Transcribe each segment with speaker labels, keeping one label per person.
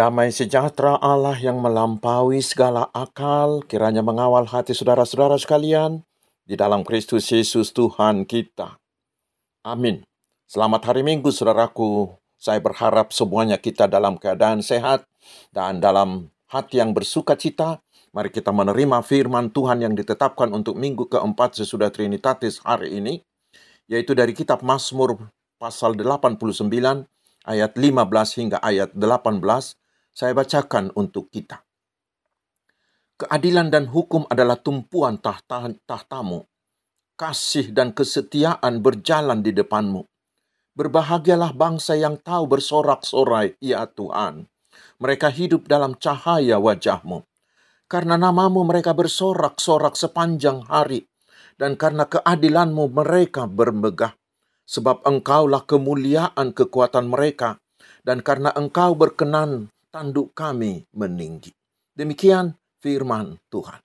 Speaker 1: Damai sejahtera Allah yang melampaui segala akal, kiranya mengawal hati saudara-saudara sekalian di dalam Kristus Yesus Tuhan kita. Amin. Selamat hari Minggu, saudaraku. Saya berharap semuanya kita dalam keadaan sehat dan dalam hati yang bersuka cita. Mari kita menerima firman Tuhan yang ditetapkan untuk minggu keempat sesudah Trinitatis hari ini, yaitu dari kitab Mazmur pasal 89 ayat 15 hingga ayat 18 saya bacakan untuk kita. Keadilan dan hukum adalah tumpuan tahta, tahtamu. Kasih dan kesetiaan berjalan di depanmu. Berbahagialah bangsa yang tahu bersorak-sorai, ya Tuhan. Mereka hidup dalam cahaya wajahmu. Karena namamu mereka bersorak-sorak sepanjang hari. Dan karena keadilanmu mereka bermegah. Sebab engkaulah kemuliaan kekuatan mereka. Dan karena engkau berkenan tanduk kami meninggi. Demikian firman Tuhan.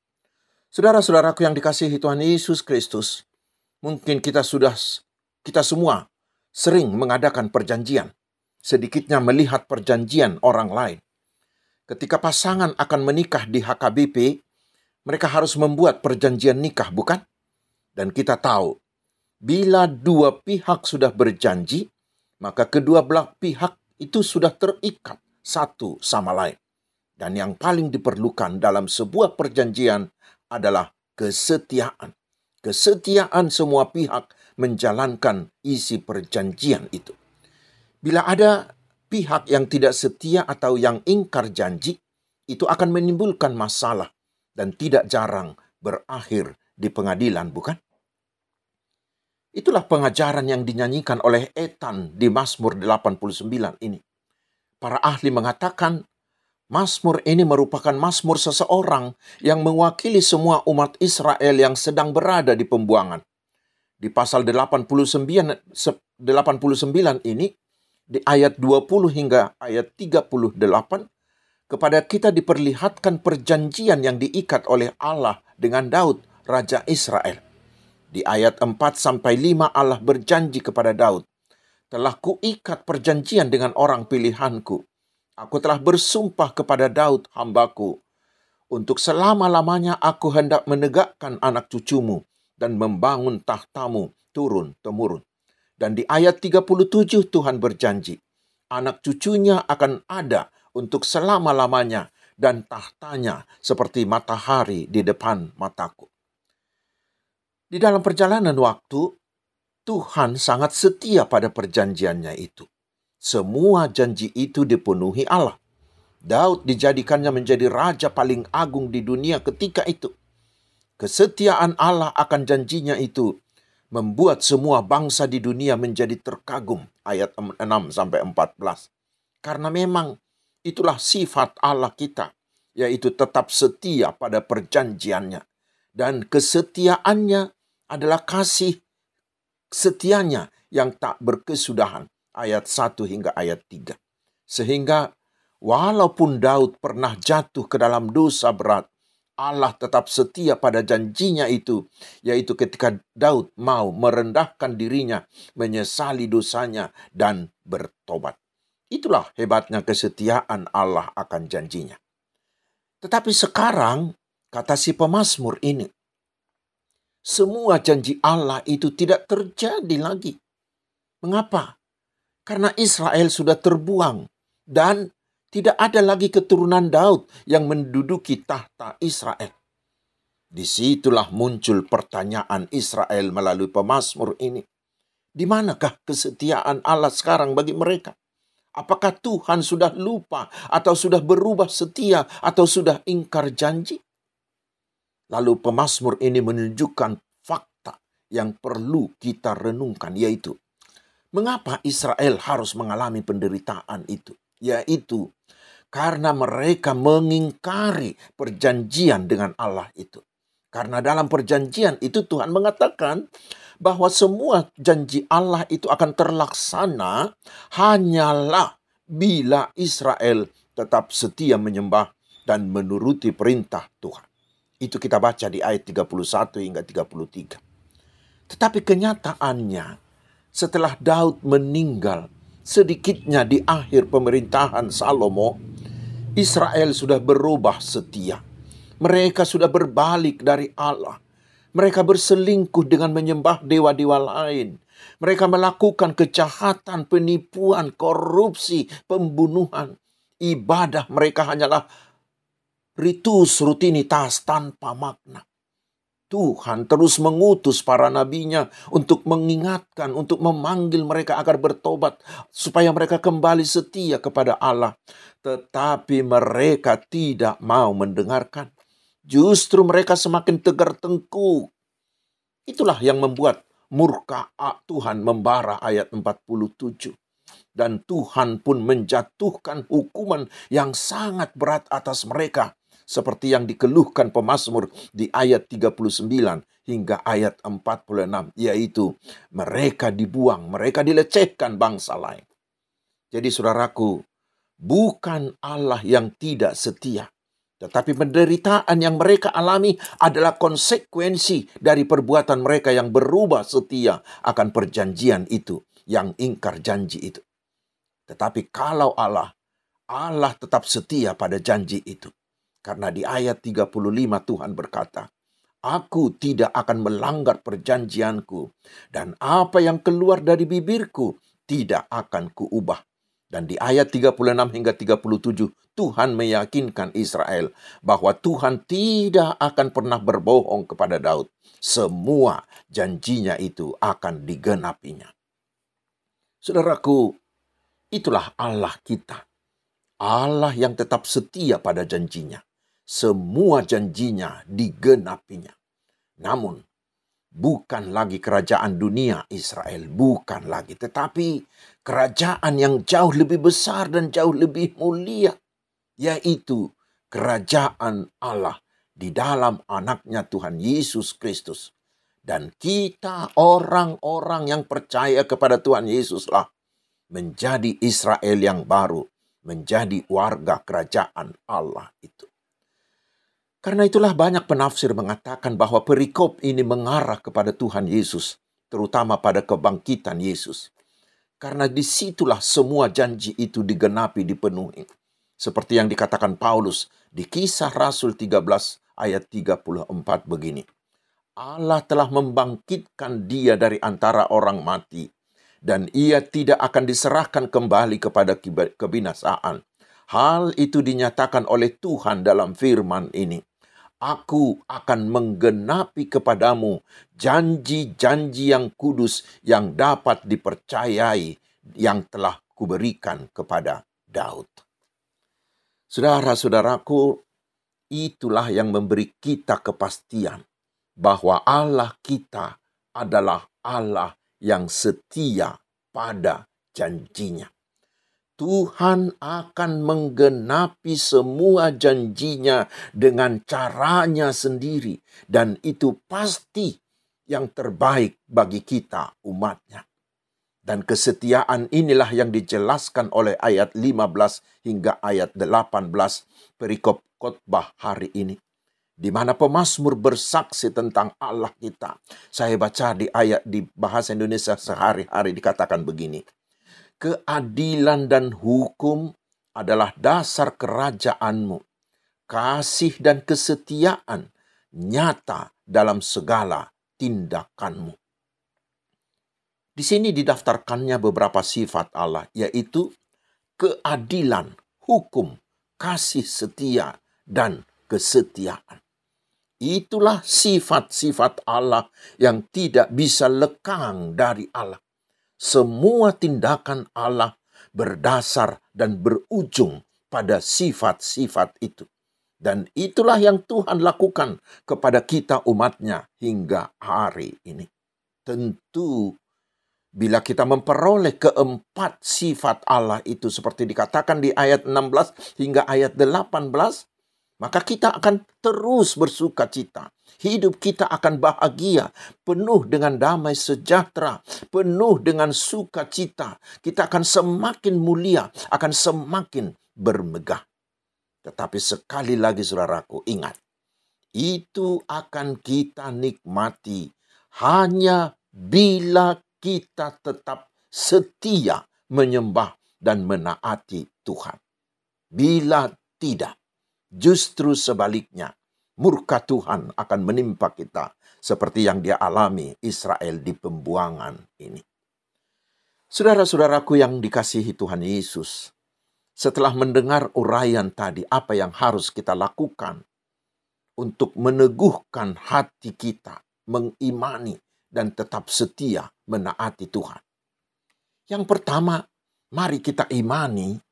Speaker 1: Saudara-saudaraku yang dikasihi Tuhan Yesus Kristus, mungkin kita sudah kita semua sering mengadakan perjanjian, sedikitnya melihat perjanjian orang lain. Ketika pasangan akan menikah di HKBP, mereka harus membuat perjanjian nikah, bukan? Dan kita tahu, bila dua pihak sudah berjanji, maka kedua belah pihak itu sudah terikat satu sama lain. Dan yang paling diperlukan dalam sebuah perjanjian adalah kesetiaan. Kesetiaan semua pihak menjalankan isi perjanjian itu. Bila ada pihak yang tidak setia atau yang ingkar janji, itu akan menimbulkan masalah dan tidak jarang berakhir di pengadilan, bukan? Itulah pengajaran yang dinyanyikan oleh Etan di Mazmur 89 ini. Para ahli mengatakan Mazmur ini merupakan mazmur seseorang yang mewakili semua umat Israel yang sedang berada di pembuangan. Di pasal 89, 89 ini, di ayat 20 hingga ayat 38, kepada kita diperlihatkan perjanjian yang diikat oleh Allah dengan Daud, Raja Israel. Di ayat 4 sampai 5 Allah berjanji kepada Daud, telah kuikat perjanjian dengan orang pilihanku. Aku telah bersumpah kepada Daud hambaku. Untuk selama-lamanya aku hendak menegakkan anak cucumu dan membangun tahtamu turun-temurun. Dan di ayat 37 Tuhan berjanji, anak cucunya akan ada untuk selama-lamanya dan tahtanya seperti matahari di depan mataku. Di dalam perjalanan waktu, Tuhan sangat setia pada perjanjiannya itu. Semua janji itu dipenuhi Allah. Daud dijadikannya menjadi raja paling agung di dunia ketika itu. Kesetiaan Allah akan janjinya itu membuat semua bangsa di dunia menjadi terkagum. Ayat 6 sampai 14. Karena memang itulah sifat Allah kita, yaitu tetap setia pada perjanjiannya. Dan kesetiaannya adalah kasih setianya yang tak berkesudahan. Ayat 1 hingga ayat 3. Sehingga walaupun Daud pernah jatuh ke dalam dosa berat, Allah tetap setia pada janjinya itu, yaitu ketika Daud mau merendahkan dirinya, menyesali dosanya, dan bertobat. Itulah hebatnya kesetiaan Allah akan janjinya. Tetapi sekarang, kata si pemazmur ini, semua janji Allah itu tidak terjadi lagi. Mengapa? Karena Israel sudah terbuang dan tidak ada lagi keturunan Daud yang menduduki tahta Israel. Di situlah muncul pertanyaan Israel melalui pemazmur ini. Di manakah kesetiaan Allah sekarang bagi mereka? Apakah Tuhan sudah lupa atau sudah berubah setia atau sudah ingkar janji? Lalu pemazmur ini menunjukkan fakta yang perlu kita renungkan yaitu mengapa Israel harus mengalami penderitaan itu? Yaitu karena mereka mengingkari perjanjian dengan Allah itu. Karena dalam perjanjian itu Tuhan mengatakan bahwa semua janji Allah itu akan terlaksana hanyalah bila Israel tetap setia menyembah dan menuruti perintah Tuhan. Itu kita baca di ayat 31 hingga 33. Tetapi kenyataannya setelah Daud meninggal sedikitnya di akhir pemerintahan Salomo, Israel sudah berubah setia. Mereka sudah berbalik dari Allah. Mereka berselingkuh dengan menyembah dewa-dewa lain. Mereka melakukan kejahatan, penipuan, korupsi, pembunuhan. Ibadah mereka hanyalah ritus rutinitas tanpa makna. Tuhan terus mengutus para nabinya untuk mengingatkan, untuk memanggil mereka agar bertobat, supaya mereka kembali setia kepada Allah. Tetapi mereka tidak mau mendengarkan. Justru mereka semakin tegar tengkuk. Itulah yang membuat murka Tuhan membara ayat 47. Dan Tuhan pun menjatuhkan hukuman yang sangat berat atas mereka seperti yang dikeluhkan pemazmur di ayat 39 hingga ayat 46 yaitu mereka dibuang, mereka dilecehkan bangsa lain. Jadi saudaraku, bukan Allah yang tidak setia, tetapi penderitaan yang mereka alami adalah konsekuensi dari perbuatan mereka yang berubah setia akan perjanjian itu, yang ingkar janji itu. Tetapi kalau Allah, Allah tetap setia pada janji itu. Karena di ayat 35 Tuhan berkata, Aku tidak akan melanggar perjanjianku, dan apa yang keluar dari bibirku tidak akan kuubah. Dan di ayat 36 hingga 37, Tuhan meyakinkan Israel bahwa Tuhan tidak akan pernah berbohong kepada Daud. Semua janjinya itu akan digenapinya. Saudaraku, itulah Allah kita. Allah yang tetap setia pada janjinya semua janjinya digenapinya. Namun, bukan lagi kerajaan dunia Israel, bukan lagi, tetapi kerajaan yang jauh lebih besar dan jauh lebih mulia, yaitu kerajaan Allah di dalam anaknya Tuhan Yesus Kristus. Dan kita orang-orang yang percaya kepada Tuhan Yesuslah menjadi Israel yang baru, menjadi warga kerajaan Allah itu. Karena itulah banyak penafsir mengatakan bahwa perikop ini mengarah kepada Tuhan Yesus, terutama pada kebangkitan Yesus. Karena di situlah semua janji itu digenapi dipenuhi. Seperti yang dikatakan Paulus di kisah Rasul 13 ayat 34 begini. Allah telah membangkitkan dia dari antara orang mati dan ia tidak akan diserahkan kembali kepada kebinasaan. Hal itu dinyatakan oleh Tuhan dalam firman ini aku akan menggenapi kepadamu janji-janji yang kudus yang dapat dipercayai yang telah kuberikan kepada Daud. Saudara-saudaraku, itulah yang memberi kita kepastian bahwa Allah kita adalah Allah yang setia pada janjinya. Tuhan akan menggenapi semua janjinya dengan caranya sendiri. Dan itu pasti yang terbaik bagi kita umatnya. Dan kesetiaan inilah yang dijelaskan oleh ayat 15 hingga ayat 18 perikop khotbah hari ini. Di mana pemazmur bersaksi tentang Allah kita. Saya baca di ayat di bahasa Indonesia sehari-hari dikatakan begini keadilan dan hukum adalah dasar kerajaanmu. Kasih dan kesetiaan nyata dalam segala tindakanmu. Di sini didaftarkannya beberapa sifat Allah, yaitu keadilan, hukum, kasih setia, dan kesetiaan. Itulah sifat-sifat Allah yang tidak bisa lekang dari Allah. Semua tindakan Allah berdasar dan berujung pada sifat-sifat itu. Dan itulah yang Tuhan lakukan kepada kita umatnya hingga hari ini. Tentu bila kita memperoleh keempat sifat Allah itu seperti dikatakan di ayat 16 hingga ayat 18, maka kita akan terus bersuka cita. Hidup kita akan bahagia, penuh dengan damai sejahtera, penuh dengan sukacita. Kita akan semakin mulia, akan semakin bermegah. Tetapi sekali lagi saudaraku, ingat, itu akan kita nikmati hanya bila kita tetap setia menyembah dan menaati Tuhan. Bila Tidak. Justru sebaliknya, murka Tuhan akan menimpa kita seperti yang dia alami Israel di pembuangan ini. Saudara-saudaraku yang dikasihi Tuhan Yesus, setelah mendengar uraian tadi, apa yang harus kita lakukan untuk meneguhkan hati kita, mengimani, dan tetap setia menaati Tuhan? Yang pertama, mari kita imani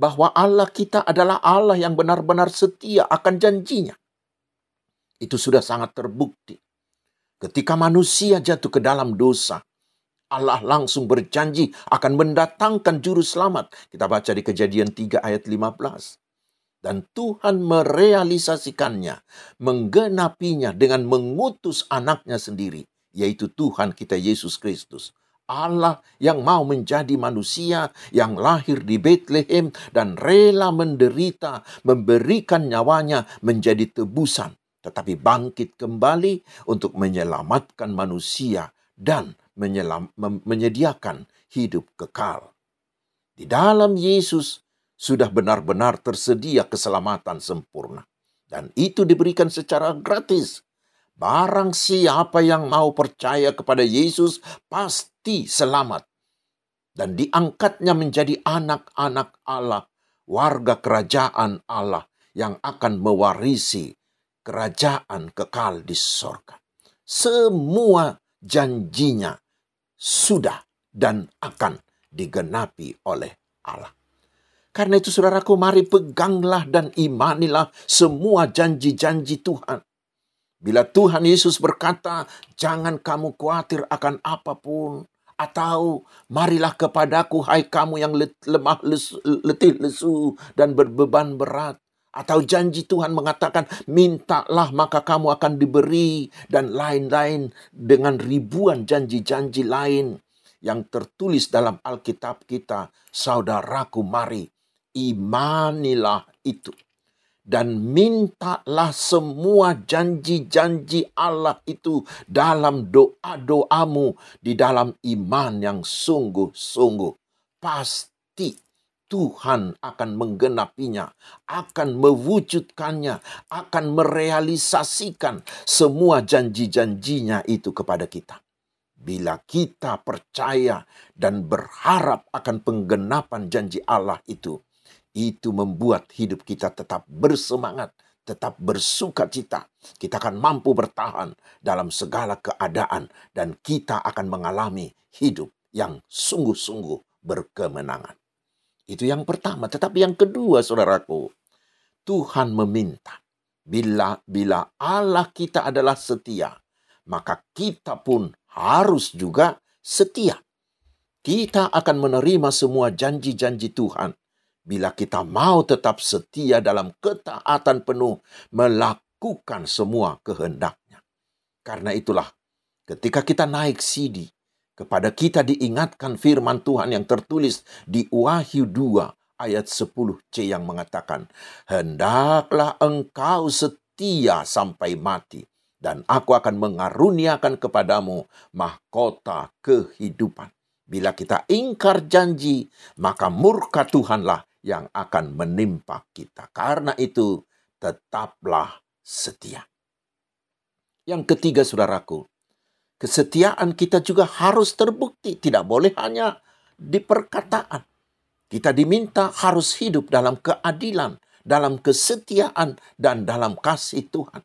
Speaker 1: bahwa Allah kita adalah Allah yang benar-benar setia akan janjinya. Itu sudah sangat terbukti Ketika manusia jatuh ke dalam dosa, Allah langsung berjanji akan mendatangkan juru selamat. Kita baca di kejadian 3 ayat 15. Dan Tuhan merealisasikannya, menggenapinya dengan mengutus anaknya sendiri, yaitu Tuhan kita Yesus Kristus. Allah yang mau menjadi manusia yang lahir di Bethlehem dan rela menderita, memberikan nyawanya menjadi tebusan tetapi bangkit kembali untuk menyelamatkan manusia dan menyelam, menyediakan hidup kekal. Di dalam Yesus sudah benar-benar tersedia keselamatan sempurna. Dan itu diberikan secara gratis. Barang siapa yang mau percaya kepada Yesus pasti selamat. Dan diangkatnya menjadi anak-anak Allah, warga kerajaan Allah yang akan mewarisi kerajaan kekal di sorga. Semua janjinya sudah dan akan digenapi oleh Allah. Karena itu saudaraku mari peganglah dan imanilah semua janji-janji Tuhan. Bila Tuhan Yesus berkata, jangan kamu khawatir akan apa pun, atau marilah kepadaku hai kamu yang lemah lesu, letih lesu dan berbeban berat atau janji Tuhan mengatakan, mintalah maka kamu akan diberi. Dan lain-lain dengan ribuan janji-janji lain yang tertulis dalam Alkitab kita. Saudaraku mari, imanilah itu. Dan mintalah semua janji-janji Allah itu dalam doa-doamu di dalam iman yang sungguh-sungguh. Pasti Tuhan akan menggenapinya, akan mewujudkannya, akan merealisasikan semua janji-janjinya itu kepada kita. Bila kita percaya dan berharap akan penggenapan janji Allah itu, itu membuat hidup kita tetap bersemangat, tetap bersuka cita. Kita akan mampu bertahan dalam segala keadaan dan kita akan mengalami hidup yang sungguh-sungguh berkemenangan. Itu yang pertama. Tetapi yang kedua, saudaraku, Tuhan meminta bila bila Allah kita adalah setia, maka kita pun harus juga setia. Kita akan menerima semua janji-janji Tuhan bila kita mau tetap setia dalam ketaatan penuh melakukan semua kehendaknya. Karena itulah ketika kita naik sidi, kepada kita diingatkan firman Tuhan yang tertulis di Wahyu 2 ayat 10c yang mengatakan, Hendaklah engkau setia sampai mati, dan aku akan mengaruniakan kepadamu mahkota kehidupan. Bila kita ingkar janji, maka murka Tuhanlah yang akan menimpa kita. Karena itu, tetaplah setia. Yang ketiga, saudaraku, Kesetiaan kita juga harus terbukti, tidak boleh hanya di perkataan. Kita diminta harus hidup dalam keadilan, dalam kesetiaan, dan dalam kasih Tuhan.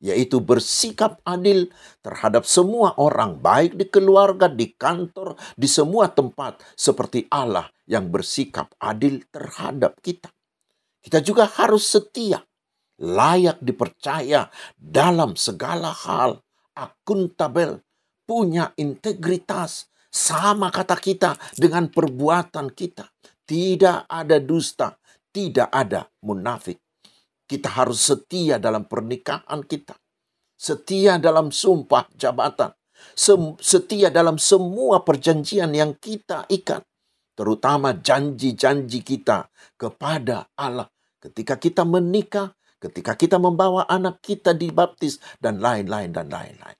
Speaker 1: Yaitu bersikap adil terhadap semua orang, baik di keluarga, di kantor, di semua tempat, seperti Allah yang bersikap adil terhadap kita. Kita juga harus setia, layak dipercaya dalam segala hal, akuntabel, punya integritas. Sama kata kita dengan perbuatan kita. Tidak ada dusta, tidak ada munafik. Kita harus setia dalam pernikahan kita. Setia dalam sumpah jabatan. Setia dalam semua perjanjian yang kita ikat. Terutama janji-janji kita kepada Allah. Ketika kita menikah, ketika kita membawa anak kita dibaptis, dan lain-lain dan lain-lain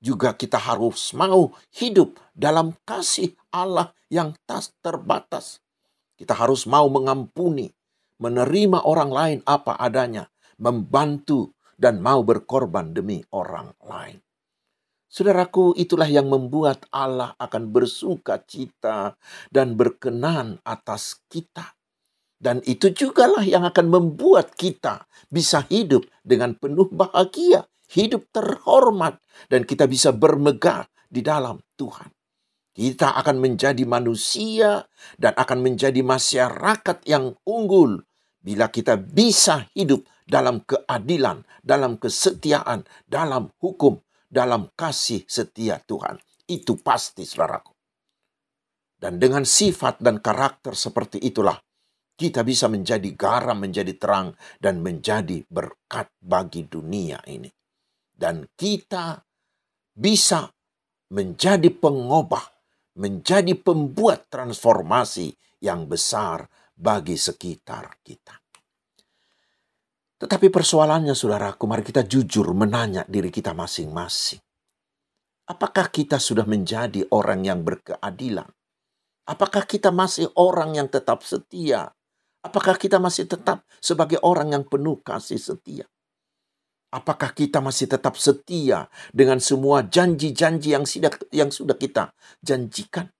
Speaker 1: juga kita harus mau hidup dalam kasih Allah yang tak terbatas. Kita harus mau mengampuni, menerima orang lain apa adanya, membantu dan mau berkorban demi orang lain. Saudaraku, itulah yang membuat Allah akan bersuka cita dan berkenan atas kita. Dan itu jugalah yang akan membuat kita bisa hidup dengan penuh bahagia, hidup terhormat, dan kita bisa bermegah di dalam Tuhan. Kita akan menjadi manusia dan akan menjadi masyarakat yang unggul bila kita bisa hidup dalam keadilan, dalam kesetiaan, dalam hukum, dalam kasih setia Tuhan. Itu pasti, saudaraku. Dan dengan sifat dan karakter seperti itulah, kita bisa menjadi garam, menjadi terang, dan menjadi berkat bagi dunia ini. Dan kita bisa menjadi pengubah, menjadi pembuat transformasi yang besar bagi sekitar kita. Tetapi persoalannya saudaraku, mari kita jujur menanya diri kita masing-masing. Apakah kita sudah menjadi orang yang berkeadilan? Apakah kita masih orang yang tetap setia? Apakah kita masih tetap sebagai orang yang penuh kasih setia? Apakah kita masih tetap setia dengan semua janji-janji yang sudah kita janjikan?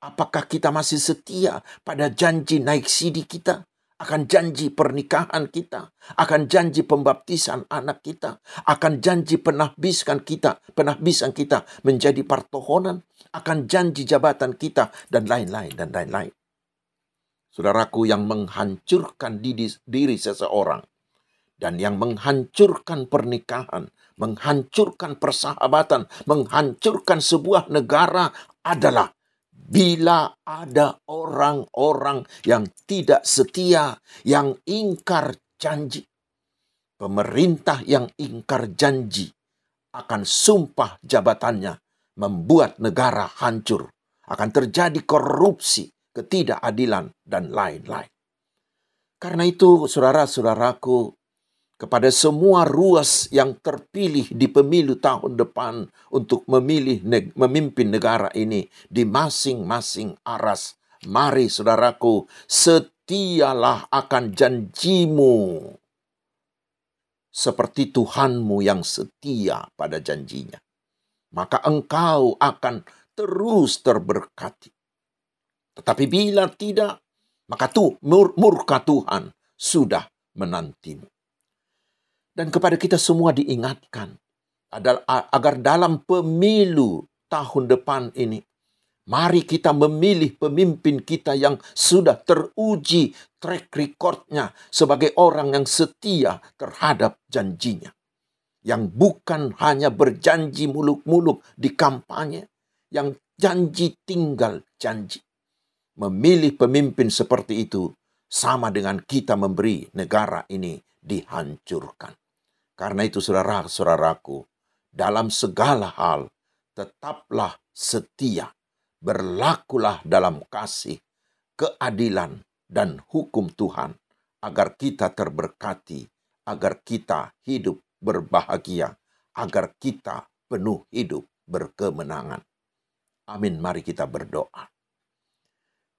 Speaker 1: Apakah kita masih setia pada janji naik sidi kita? akan janji pernikahan kita, akan janji pembaptisan anak kita, akan janji penahbiskan kita, penahbisan kita menjadi pertohonan, akan janji jabatan kita dan lain-lain dan lain-lain. Saudaraku yang menghancurkan diri, diri seseorang dan yang menghancurkan pernikahan, menghancurkan persahabatan, menghancurkan sebuah negara adalah bila ada orang-orang yang tidak setia, yang ingkar janji. Pemerintah yang ingkar janji akan sumpah jabatannya, membuat negara hancur. Akan terjadi korupsi, ketidakadilan, dan lain-lain. Karena itu, saudara-saudaraku, kepada semua ruas yang terpilih di pemilu tahun depan untuk memilih memimpin negara ini di masing-masing aras. Mari saudaraku, setialah akan janjimu seperti Tuhanmu yang setia pada janjinya. Maka engkau akan terus terberkati. Tetapi bila tidak, maka tuh murka Tuhan sudah menantimu. Dan kepada kita semua diingatkan agar dalam pemilu tahun depan ini Mari kita memilih pemimpin kita yang sudah teruji track recordnya sebagai orang yang setia terhadap janjinya. Yang bukan hanya berjanji muluk-muluk di kampanye, yang janji tinggal janji. Memilih pemimpin seperti itu sama dengan kita memberi negara ini dihancurkan. Karena itu saudara-saudaraku, dalam segala hal tetaplah setia, berlakulah dalam kasih, keadilan, dan hukum Tuhan, agar kita terberkati, agar kita hidup berbahagia, agar kita penuh hidup berkemenangan. Amin, mari kita berdoa.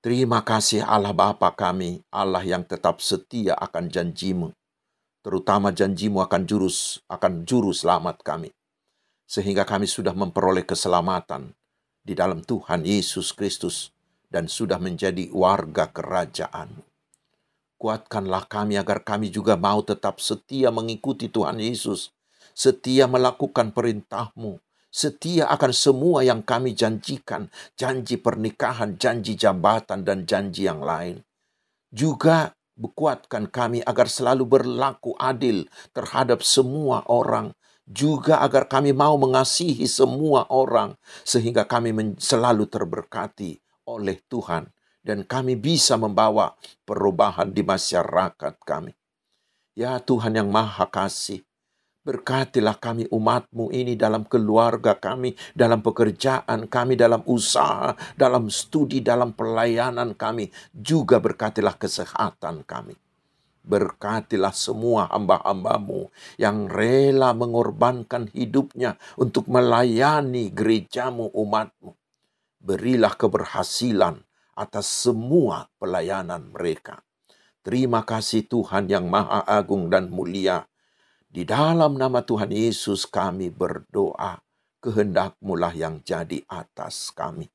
Speaker 1: Terima kasih Allah Bapa kami, Allah yang tetap setia akan janjimu terutama janjimu akan jurus akan juru selamat kami sehingga kami sudah memperoleh keselamatan di dalam Tuhan Yesus Kristus dan sudah menjadi warga kerajaan. Kuatkanlah kami agar kami juga mau tetap setia mengikuti Tuhan Yesus, setia melakukan perintahmu, setia akan semua yang kami janjikan, janji pernikahan, janji jabatan, dan janji yang lain. Juga Kuatkan kami agar selalu berlaku adil terhadap semua orang, juga agar kami mau mengasihi semua orang, sehingga kami selalu terberkati oleh Tuhan, dan kami bisa membawa perubahan di masyarakat kami. Ya Tuhan yang Maha Kasih, Berkatilah kami umatmu ini dalam keluarga kami, dalam pekerjaan kami, dalam usaha, dalam studi, dalam pelayanan kami. Juga berkatilah kesehatan kami. Berkatilah semua hamba-hambamu yang rela mengorbankan hidupnya untuk melayani gerejamu umatmu. Berilah keberhasilan atas semua pelayanan mereka. Terima kasih Tuhan yang Maha Agung dan Mulia. Di dalam nama Tuhan Yesus kami berdoa. Kehendakmu lah yang jadi atas kami.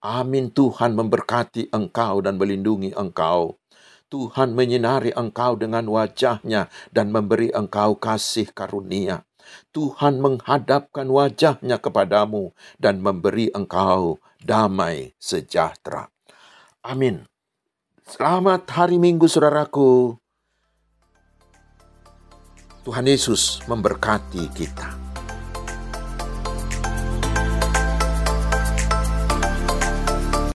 Speaker 1: Amin Tuhan memberkati engkau dan melindungi engkau. Tuhan menyinari engkau dengan wajahnya dan memberi engkau kasih karunia. Tuhan menghadapkan wajahnya kepadamu dan memberi engkau damai sejahtera. Amin. Selamat hari Minggu, saudaraku. Tuhan Yesus memberkati kita.